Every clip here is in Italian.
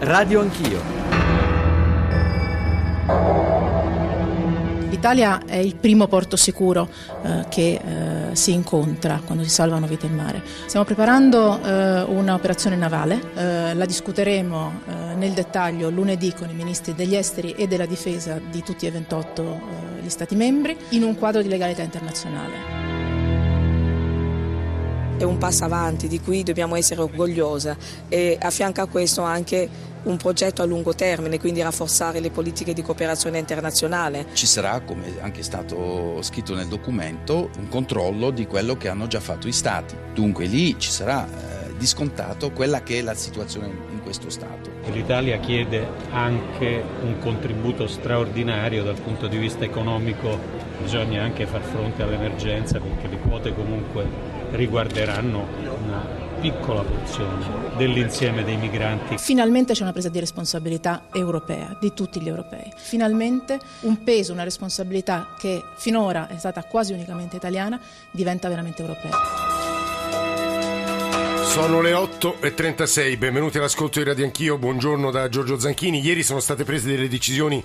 Radio Anch'io. L'Italia è il primo porto sicuro eh, che eh, si incontra quando si salvano vite in mare. Stiamo preparando eh, un'operazione navale, eh, la discuteremo eh, nel dettaglio lunedì con i ministri degli esteri e della difesa di tutti e 28 eh, gli Stati membri in un quadro di legalità internazionale è un passo avanti di cui dobbiamo essere orgogliosi e affianca a questo anche un progetto a lungo termine, quindi rafforzare le politiche di cooperazione internazionale. Ci sarà, come anche stato scritto nel documento, un controllo di quello che hanno già fatto i Stati. Dunque lì ci sarà eh, discontato quella che è la situazione in questo Stato. L'Italia chiede anche un contributo straordinario dal punto di vista economico, bisogna anche far fronte all'emergenza perché le quote comunque riguarderanno piccola porzione dell'insieme dei migranti. Finalmente c'è una presa di responsabilità europea, di tutti gli europei. Finalmente un peso, una responsabilità che finora è stata quasi unicamente italiana, diventa veramente europea. Sono le 8.36, benvenuti all'ascolto di Radio Anch'io, buongiorno da Giorgio Zanchini. Ieri sono state prese delle decisioni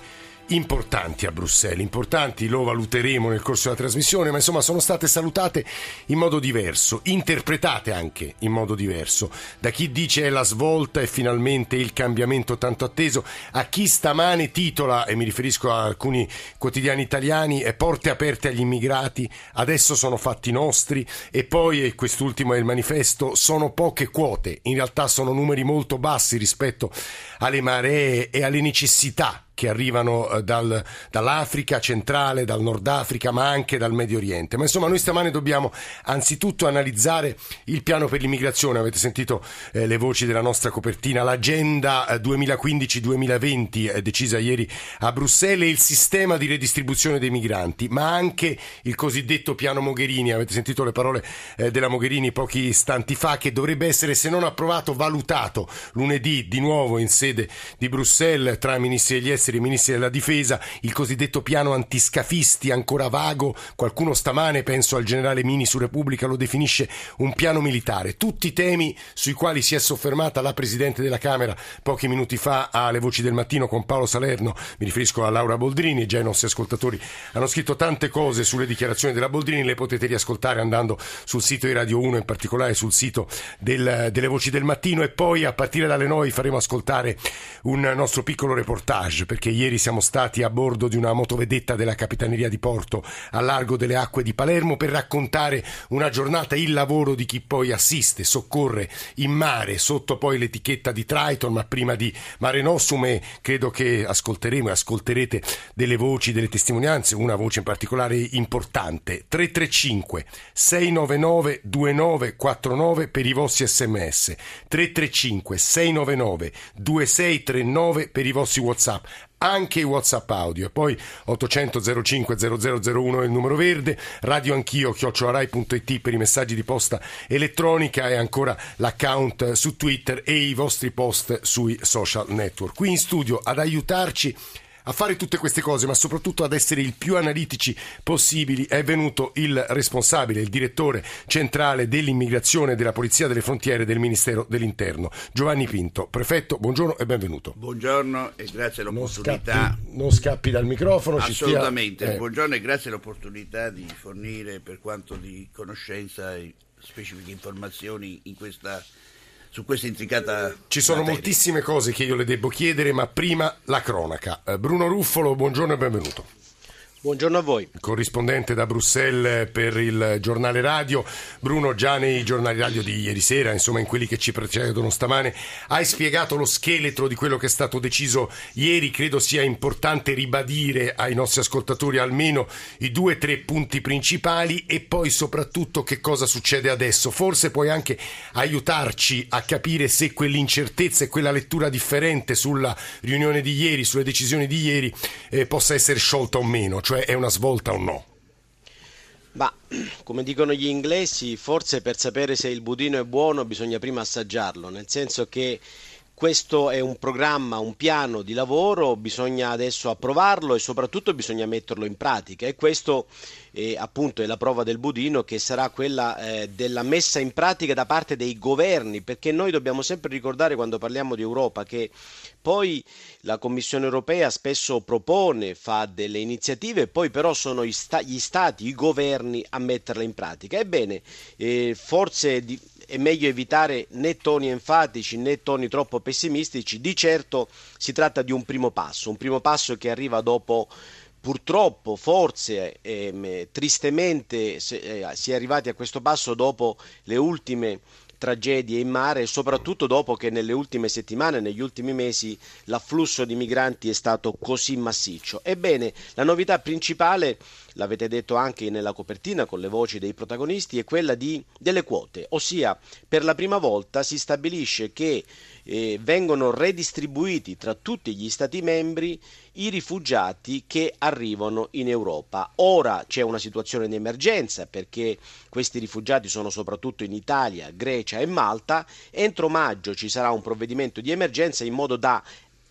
importanti a Bruxelles, importanti, lo valuteremo nel corso della trasmissione, ma insomma sono state salutate in modo diverso, interpretate anche in modo diverso, da chi dice è la svolta e finalmente il cambiamento tanto atteso, a chi stamane titola, e mi riferisco a alcuni quotidiani italiani, porte aperte agli immigrati, adesso sono fatti nostri, e poi, e quest'ultimo è il manifesto, sono poche quote, in realtà sono numeri molto bassi rispetto alle maree e alle necessità che arrivano eh, dal, dall'Africa centrale, dal Nord Africa, ma anche dal Medio Oriente. Ma insomma, noi stamane dobbiamo anzitutto analizzare il piano per l'immigrazione. Avete sentito eh, le voci della nostra copertina, l'agenda eh, 2015-2020 eh, decisa ieri a Bruxelles e il sistema di redistribuzione dei migranti, ma anche il cosiddetto piano Mogherini. Avete sentito le parole eh, della Mogherini pochi istanti fa, che dovrebbe essere, se non approvato, valutato lunedì di nuovo in sede di Bruxelles tra ministri degli esteri esteri, ministri della difesa, il cosiddetto piano antiscafisti ancora vago, qualcuno stamane, penso al generale Mini su Repubblica, lo definisce un piano militare. Tutti temi sui quali si è soffermata la Presidente della Camera pochi minuti fa alle voci del mattino con Paolo Salerno, mi riferisco a Laura Boldrini già i nostri ascoltatori hanno scritto tante cose sulle dichiarazioni della Boldrini, le potete riascoltare andando sul sito di Radio 1, in particolare sul sito del, delle voci del mattino. E poi a partire dalle 9 faremo ascoltare un nostro piccolo reportage perché ieri siamo stati a bordo di una motovedetta della Capitaneria di Porto a largo delle acque di Palermo per raccontare una giornata il lavoro di chi poi assiste, soccorre in mare sotto poi l'etichetta di Triton, ma prima di Mare Nostrum e credo che ascolteremo e ascolterete delle voci, delle testimonianze, una voce in particolare importante. 335 699 2949 per i vostri sms 335 699 2639 per i vostri whatsapp anche i WhatsApp audio. Poi 800 05 0001 è il numero verde, radio anch'io, chiocciolarai.it per i messaggi di posta elettronica e ancora l'account su Twitter e i vostri post sui social network. Qui in studio ad aiutarci a fare tutte queste cose, ma soprattutto ad essere il più analitici possibili, è venuto il responsabile, il direttore centrale dell'immigrazione della Polizia delle Frontiere del Ministero dell'Interno, Giovanni Pinto. Prefetto, buongiorno e benvenuto. Buongiorno e grazie all'opportunità. Non scappi, non scappi dal microfono. Assolutamente, stia... eh. buongiorno e grazie all'opportunità di fornire per quanto di conoscenza specifiche informazioni in questa su questa intricata. Ci sono materia. moltissime cose che io le devo chiedere, ma prima la cronaca. Eh, Bruno Ruffolo, buongiorno e benvenuto. Buongiorno a voi. Corrispondente da Bruxelles per il giornale radio. Bruno, già nei giornali radio di ieri sera, insomma in quelli che ci precedono stamane, hai spiegato lo scheletro di quello che è stato deciso ieri. Credo sia importante ribadire ai nostri ascoltatori almeno i due o tre punti principali e poi soprattutto che cosa succede adesso. Forse puoi anche aiutarci a capire se quell'incertezza e quella lettura differente sulla riunione di ieri, sulle decisioni di ieri, eh, possa essere sciolta o meno. Cioè è una svolta o no? Ma come dicono gli inglesi, forse per sapere se il budino è buono bisogna prima assaggiarlo, nel senso che questo è un programma, un piano di lavoro, bisogna adesso approvarlo e soprattutto bisogna metterlo in pratica e questo eh, appunto è la prova del budino che sarà quella eh, della messa in pratica da parte dei governi, perché noi dobbiamo sempre ricordare quando parliamo di Europa che poi la Commissione europea spesso propone, fa delle iniziative, poi però sono gli, sta- gli stati, i governi a metterle in pratica. Ebbene, eh, forse di- è meglio evitare né toni enfatici né toni troppo pessimistici, di certo si tratta di un primo passo, un primo passo che arriva dopo purtroppo, forse, eh, tristemente, se, eh, si è arrivati a questo passo dopo le ultime tragedie in mare soprattutto dopo che nelle ultime settimane, negli ultimi mesi, l'afflusso di migranti è stato così massiccio. Ebbene, la novità principale, l'avete detto anche nella copertina con le voci dei protagonisti, è quella di, delle quote, ossia per la prima volta si stabilisce che eh, vengono redistribuiti tra tutti gli Stati membri i rifugiati che arrivano in Europa. Ora c'è una situazione di emergenza perché questi rifugiati sono soprattutto in Italia, Grecia e Malta. Entro maggio ci sarà un provvedimento di emergenza in modo da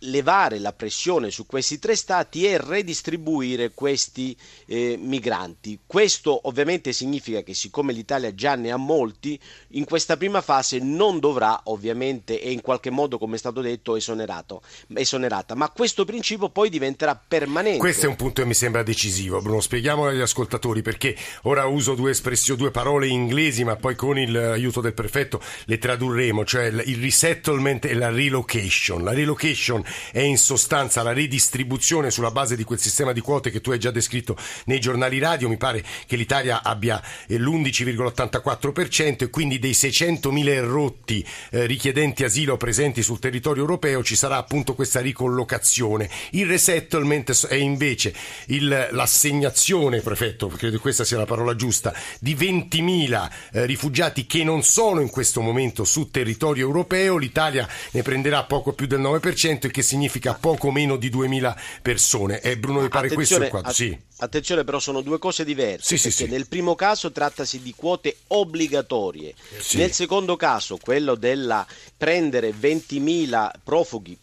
levare la pressione su questi tre stati e redistribuire questi eh, migranti. Questo ovviamente significa che siccome l'Italia già ne ha molti, in questa prima fase non dovrà ovviamente e in qualche modo come è stato detto esonerato, esonerata, ma questo principio poi diventerà permanente. Questo è un punto che mi sembra decisivo, Bruno, spieghiamolo agli ascoltatori perché ora uso due espressioni, due parole inglesi, ma poi con l'aiuto del prefetto le tradurremo, cioè il resettlement e la relocation. La relocation è in sostanza la ridistribuzione sulla base di quel sistema di quote che tu hai già descritto nei giornali radio. Mi pare che l'Italia abbia eh, l'11,84% e quindi dei 600.000 errotti eh, richiedenti asilo presenti sul territorio europeo ci sarà appunto questa ricollocazione. Il resettlement è invece il, l'assegnazione, prefetto, credo questa sia la parola giusta, di 20.000 eh, rifugiati che non sono in questo momento su territorio europeo. L'Italia ne prenderà poco più del 9% e che significa poco meno di 2000 persone. E Bruno, mi pare questo il quadro. Sì. Attenzione però sono due cose diverse, sì, perché sì, sì. nel primo caso trattasi di quote obbligatorie, nel secondo caso, quello della prendere 20.000 profughi,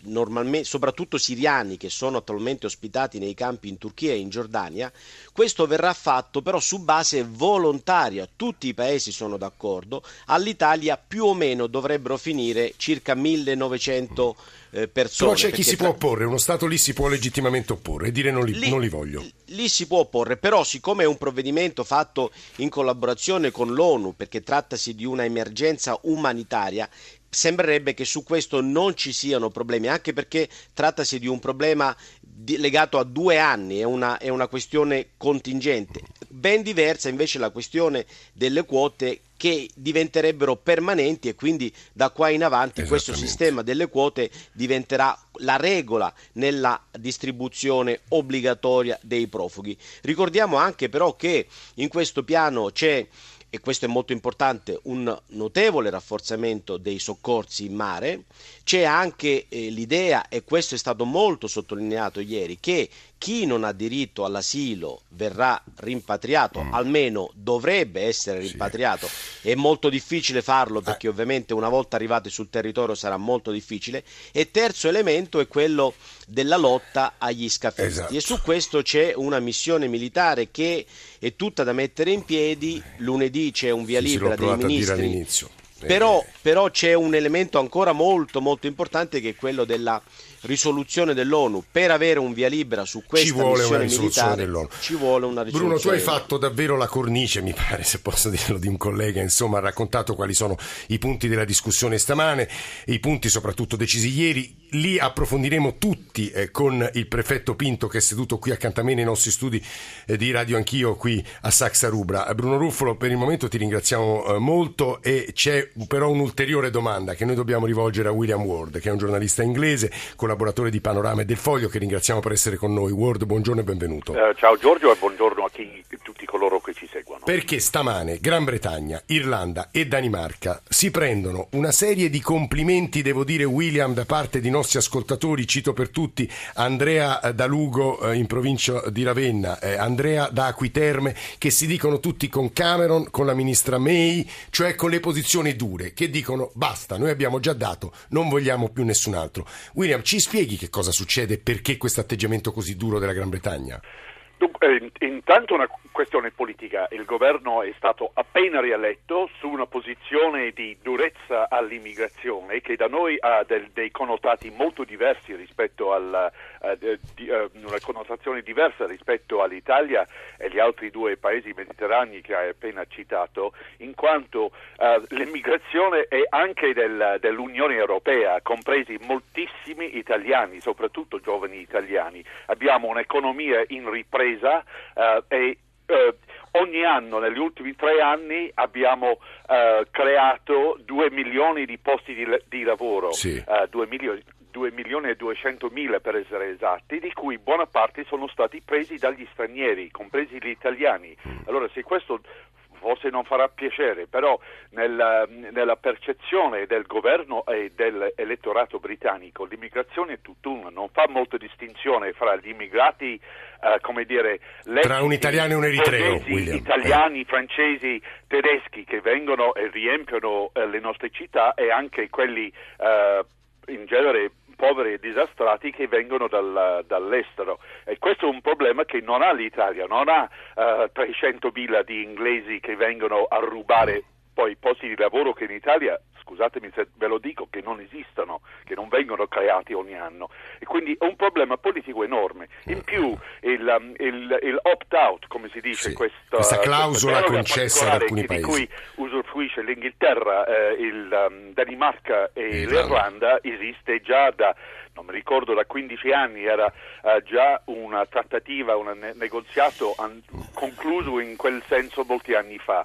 soprattutto siriani che sono attualmente ospitati nei campi in Turchia e in Giordania, questo verrà fatto però su base volontaria, tutti i paesi sono d'accordo, all'Italia più o meno dovrebbero finire circa 1900 eh, persone. Però c'è chi si tra... può opporre, uno Stato lì si può legittimamente opporre e dire non li, lì, non li voglio. Lì si può opporre, però siccome è un provvedimento fatto in collaborazione con l'ONU, perché trattasi di una emergenza umanitaria, sembrerebbe che su questo non ci siano problemi, anche perché trattasi di un problema di, legato a due anni, è una, è una questione contingente. Ben diversa invece la questione delle quote che diventerebbero permanenti e quindi da qua in avanti questo sistema delle quote diventerà la regola nella distribuzione obbligatoria dei profughi. Ricordiamo anche però che in questo piano c'è e questo è molto importante, un notevole rafforzamento dei soccorsi in mare. C'è anche eh, l'idea, e questo è stato molto sottolineato ieri, che chi non ha diritto all'asilo verrà rimpatriato, mm. almeno dovrebbe essere rimpatriato. Sì. È molto difficile farlo eh. perché ovviamente una volta arrivati sul territorio sarà molto difficile. E terzo elemento è quello della lotta agli scafisti. Esatto. E su questo c'è una missione militare che è tutta da mettere in piedi. Lunedì c'è un via sì, libera dei ministri. Però, però c'è un elemento ancora molto molto importante che è quello della risoluzione dell'ONU per avere un via libera su questa ci vuole una risoluzione dell'ONU. Ci vuole una risoluzione. Bruno, tu hai fatto davvero la cornice, mi pare, se posso dirlo, di un collega, insomma, ha raccontato quali sono i punti della discussione stamane, i punti soprattutto decisi ieri. Li approfondiremo tutti eh, con il prefetto Pinto che è seduto qui accanto a me nei nostri studi eh, di Radio Anch'io qui a Saxa Rubra. Eh, Bruno Ruffolo, per il momento ti ringraziamo eh, molto e c'è però un'ulteriore domanda che noi dobbiamo rivolgere a William Ward, che è un giornalista inglese, con collaboratore di Panorama e del Foglio, che ringraziamo per essere con noi. Ward, buongiorno e benvenuto. Uh, ciao Giorgio e buongiorno a chi, tutti coloro che ci seguono. Perché stamane Gran Bretagna, Irlanda e Danimarca si prendono una serie di complimenti, devo dire William, da parte di nostri ascoltatori, cito per tutti Andrea da Lugo eh, in provincia di Ravenna, eh, Andrea da Acquiterme, che si dicono tutti con Cameron, con la ministra May, cioè con le posizioni dure, che dicono basta, noi abbiamo già dato, non vogliamo più nessun altro. William, ci spieghi che cosa succede e perché questo atteggiamento così duro della Gran Bretagna? Dunque, intanto una questione politica. Il governo è stato appena rieletto su una posizione di durezza all'immigrazione che da noi ha del, dei connotati molto diversi rispetto alla uh, di, uh, una connotazione diversa rispetto all'Italia e agli altri due paesi mediterranei che hai appena citato, in quanto uh, l'immigrazione è anche del, dell'Unione Europea, compresi moltissimi italiani, soprattutto giovani italiani. Abbiamo un'economia in ripresa impresa eh, e eh, ogni anno, negli ultimi tre anni, abbiamo eh, creato 2 milioni di posti di, di lavoro, sì. 2 milioni, 2 milioni e 200 mila per essere esatti, di cui buona parte sono stati presi dagli stranieri, compresi gli italiani. Mm. Allora se questo forse non farà piacere, però nella, nella, percezione del governo e dell'elettorato britannico l'immigrazione è tutt'una, non fa molta distinzione fra gli immigrati, eh, come dire, tra un italiano e un eritreo, italiani, eh. francesi, tedeschi che vengono e riempiono eh, le nostre città e anche quelli eh, in genere poveri e disastrati che vengono dal, dall'estero. E questo è un problema che non ha l'Italia, non ha uh, eh, 300.000 di inglesi che vengono a rubare poi posti di lavoro che in Italia, scusatemi se ve lo dico, che non esistono, che non vengono creati ogni anno. E quindi è un problema politico enorme. In più il, um, il, il opt-out, come si dice, sì, questa, questa, clausola concessa da alcuni paesi. Di cui usufruisce l'Inghilterra, eh, il um, Danimarca e l'Irlanda, esiste già da non mi ricordo da 15 anni era uh, già una trattativa, un ne- negoziato an- concluso in quel senso molti anni fa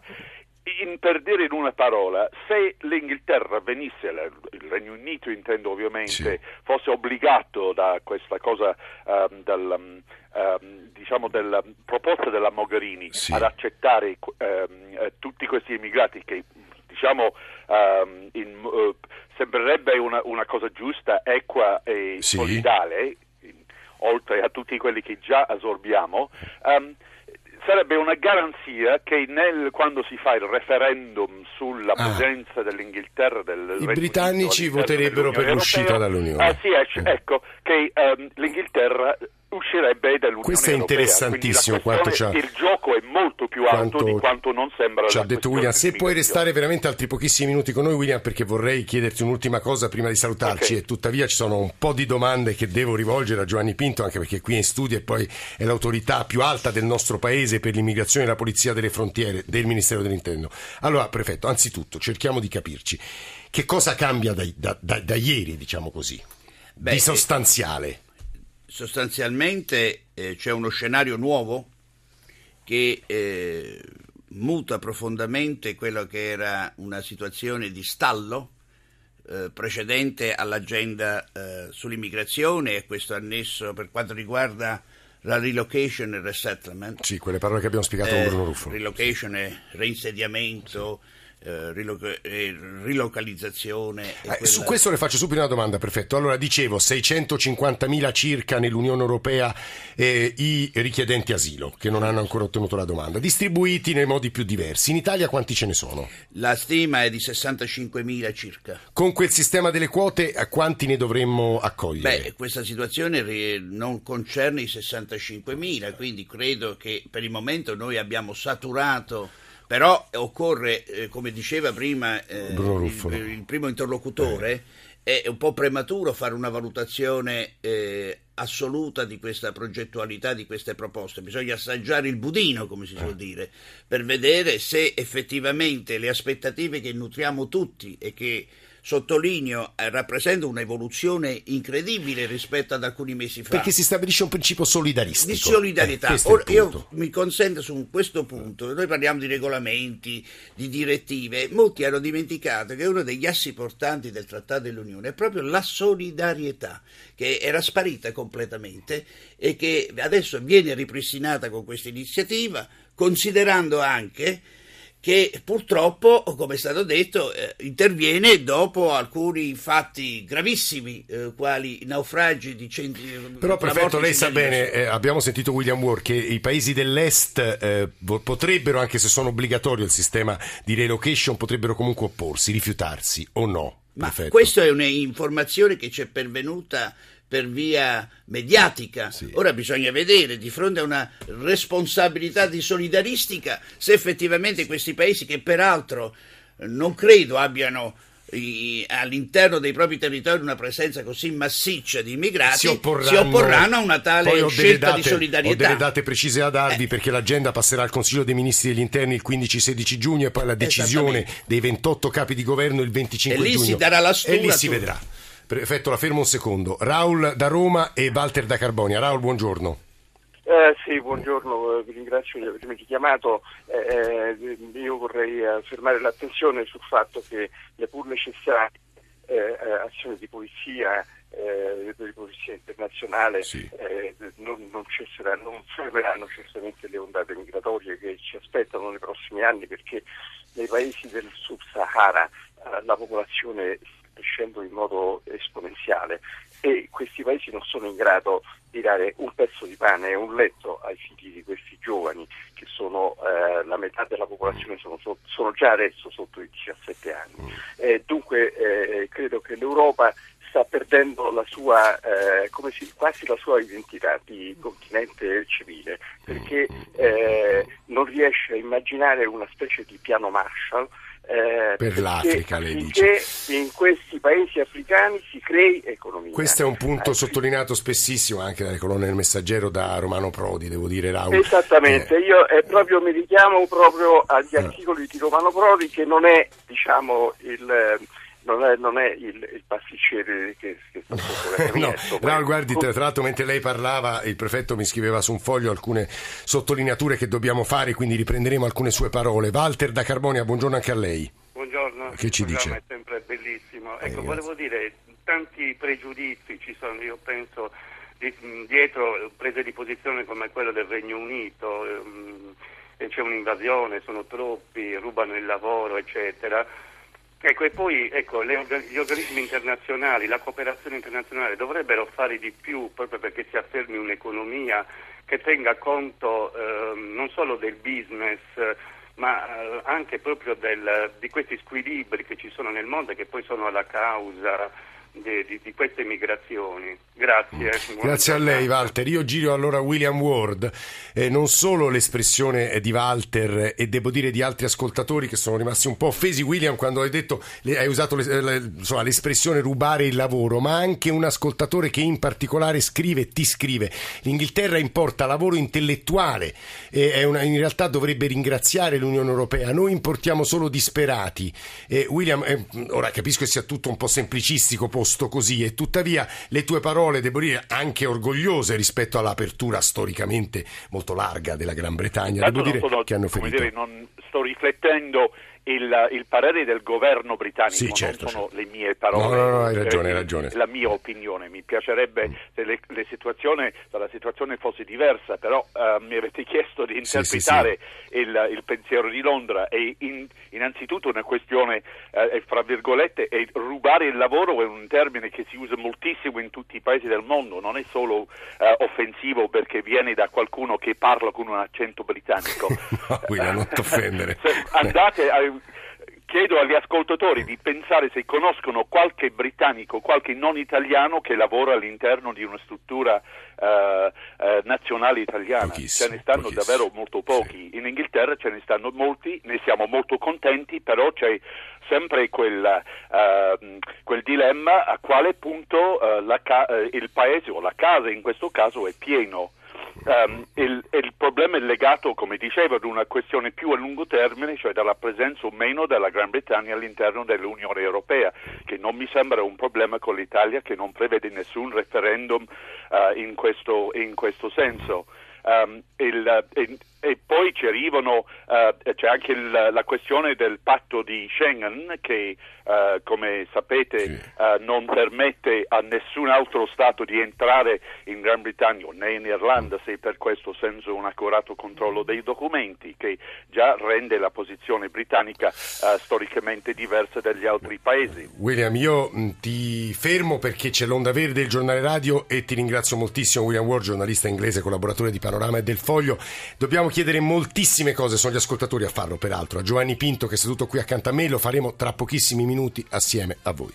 in, per dire in una parola, se l'Inghilterra venisse, il Regno Unito intendo ovviamente, sì. fosse obbligato da questa cosa um, dal, um, diciamo della proposta della Mogherini sì. ad accettare um, tutti questi immigrati che diciamo in, uh, sembrerebbe una, una, cosa giusta, equa e sì. solidale, oltre a tutti quelli che già assorbiamo, sarebbe una garanzia che nel, quando si fa il referendum sulla ah. presenza dell'Inghilterra del i britannici voterebbero per l'uscita dall'Unione. Ah, sì, ecco, che um, l'Inghilterra uscirebbe dall'Unione Questo è interessantissimo quanto c'ha... È molto più alto di quanto non sembra. Ci ha detto William. Se puoi restare veramente altri pochissimi minuti con noi, William, perché vorrei chiederti un'ultima cosa prima di salutarci. Okay. E tuttavia ci sono un po' di domande che devo rivolgere a Giovanni Pinto, anche perché qui in studio e poi è l'autorità più alta del nostro paese per l'immigrazione e la polizia delle frontiere del Ministero dell'Interno. Allora, prefetto, anzitutto cerchiamo di capirci. Che cosa cambia da, da, da, da ieri, diciamo così, Beh, di sostanziale? sostanzialmente eh, c'è uno scenario nuovo che eh, muta profondamente quello che era una situazione di stallo eh, precedente all'agenda eh, sull'immigrazione e questo annesso per quanto riguarda la relocation e resettlement. Sì, quelle parole che abbiamo spiegato con Bruno Ruffo. Relocation e reinsediamento. Sì eh, riloc- eh, rilocalizzazione. Eh, Su questo le faccio subito una domanda, perfetto. Allora, dicevo, 650.000 circa nell'Unione Europea eh, i richiedenti asilo che non hanno ancora ottenuto la domanda, distribuiti nei modi più diversi. In Italia quanti ce ne sono? La stima è di 65.000 circa. Con quel sistema delle quote, a quanti ne dovremmo accogliere? Beh, questa situazione non concerne i 65.000, quindi credo che per il momento noi abbiamo saturato però occorre, eh, come diceva prima eh, il, il, primo interlocutore, eh. è un po' prematuro fare una valutazione eh, assoluta di questa progettualità, di queste proposte. Bisogna assaggiare il budino, come si suol eh. dire, per vedere se effettivamente le aspettative che nutriamo tutti e che sottolineo, eh, rappresenta un'evoluzione incredibile rispetto ad alcuni mesi fa. Perché si stabilisce un principio solidaristico. Di solidarietà. Eh, Ora, io mi consento su questo punto, noi parliamo di regolamenti, di direttive, molti hanno dimenticato che uno degli assi portanti del Trattato dell'Unione è proprio la solidarietà, che era sparita completamente e che adesso viene ripristinata con questa iniziativa considerando anche che purtroppo, come è stato detto, eh, interviene dopo alcuni fatti gravissimi, eh, quali naufragi di centi... Però prefetto, lei sa bene, eh, abbiamo sentito William Ward, che i paesi dell'Est eh, potrebbero, anche se sono obbligatorio il sistema di relocation, potrebbero comunque opporsi, rifiutarsi o no? Ma questa è un'informazione che ci è pervenuta per via mediatica. Sì. Ora bisogna vedere di fronte a una responsabilità di solidaristica se effettivamente questi paesi che peraltro non credo abbiano all'interno dei propri territori una presenza così massiccia di immigrati si opporranno, si opporranno a una tale scelta date, di solidarietà. Ho delle date precise a darvi eh. perché l'agenda passerà al Consiglio dei Ministri degli Interni il 15-16 giugno e poi la decisione dei 28 capi di governo il 25 giugno. E lì si darà la stura. E lì si vedrà. Prefetto, la fermo un secondo. Raul da Roma e Walter da Carbonia. Raul, buongiorno. Eh, sì, buongiorno, vi ringrazio di avermi richiamato. Eh, eh io vorrei fermare l'attenzione sul fatto che le pur necessarie eh, eh azioni di polizia, eh, di polizia internazionale sì. non, non, cesseranno, non fermeranno certamente le ondate migratorie che ci aspettano nei prossimi anni perché nei paesi del sub-Sahara la popolazione crescendo in modo esponenziale. E questi paesi non sono in grado di dare un pezzo di pane e un letto ai figli di questi giovani che sono eh, la metà della popolazione sono, sono, già adesso sotto i 17 anni. Eh, dunque eh, credo che l'Europa sta perdendo la sua, eh, si, quasi la sua identità di continente civile perché eh, non riesce a immaginare una specie di piano Marshall eh, per l'Africa, lei dice. in questi paesi africani si crei economia. Questo è un punto eh, sottolineato spessissimo anche dalle colonne del Messaggero da Romano Prodi, devo dire Raul. Esattamente, eh. io eh, proprio, mi richiamo proprio agli eh. articoli di Romano Prodi che non è diciamo il non è, non è il, il, pasticcere che, che sta sotto no, no, guardi, tra, tra, l'altro mentre lei parlava il prefetto mi scriveva su un foglio alcune sottolineature che dobbiamo fare, quindi riprenderemo alcune sue parole. Walter da Carbonia, buongiorno anche a lei. Buongiorno, che ci dice? è sempre bellissimo. Ecco, eh, volevo dire, tanti pregiudizi ci sono, io penso, di, dietro prese di posizione come quella del Regno Unito, ehm, c'è un'invasione, sono troppi, rubano il lavoro, eccetera Ecco, e poi ecco, le, gli organismi internazionali, la cooperazione internazionale dovrebbero fare di più proprio perché si affermi un'economia che tenga conto eh, non solo del business ma eh, anche proprio del, di questi squilibri che ci sono nel mondo e che poi sono alla causa di, di, di queste migrazioni. Grazie. Grazie a lei Walter. Io giro allora William Ward, eh, non solo l'espressione di Walter e devo dire di altri ascoltatori che sono rimasti un po' offesi William quando hai detto, hai usato le, insomma, l'espressione rubare il lavoro, ma anche un ascoltatore che in particolare scrive, ti scrive, l'Inghilterra importa lavoro intellettuale e una, in realtà dovrebbe ringraziare l'Unione Europea, noi importiamo solo disperati. Eh, William, eh, ora capisco che sia tutto un po' semplicistico posto così e tuttavia le tue parole devo dire, anche orgogliose rispetto all'apertura storicamente molto larga della Gran Bretagna. Tanto devo dire sono, che hanno ferito. Dire, non sto riflettendo il, il, parere del governo britannico sì, certo, non sono certo. le mie parole, no, no, no, hai ragione, hai ragione. la mia opinione. Mi piacerebbe mm. se le, le situazione, se la situazione fosse diversa, però uh, mi avete chiesto di interpretare sì, sì, il, il, pensiero di Londra e in, innanzitutto una questione, uh, fra virgolette, è rubare il lavoro è un termine che si usa moltissimo in tutti i paesi del mondo, non è solo uh, offensivo perché viene da qualcuno che parla con un accento britannico. no, William, non ti offendere. andate a chiedo agli ascoltatori di pensare se conoscono qualche britannico, qualche non italiano che lavora all'interno di una struttura eh, eh, nazionale italiana. Ce ne stanno davvero molto pochi. Sì. In Inghilterra ce ne stanno molti, ne siamo molto contenti, però c'è sempre quel, uh, quel dilemma a quale punto uh, ca- uh, il paese o la casa in questo caso è pieno Um, il, il, problema è legato, come dicevo, ad una questione più a lungo termine, cioè dalla presenza o meno della Gran Bretagna all'interno dell'Unione Europea, che non mi sembra un problema con l'Italia che non prevede nessun referendum uh, in, questo, in, questo, senso. Um, il, il, e poi ci arrivano, uh, c'è anche il, la questione del patto di Schengen che, uh, come sapete, sì. uh, non permette a nessun altro Stato di entrare in Gran Bretagna né in Irlanda se per questo senza un accurato controllo dei documenti, che già rende la posizione britannica storicamente diversa dagli altri paesi. William, io mm, ti fermo perché c'è l'onda verde del giornale radio e ti ringrazio moltissimo, William Ward, giornalista inglese, collaboratore di Panorama e del Foglio. Dobbiamo chiedere moltissime cose, sono gli ascoltatori a farlo peraltro, a Giovanni Pinto che è seduto qui accanto a me, lo faremo tra pochissimi minuti assieme a voi.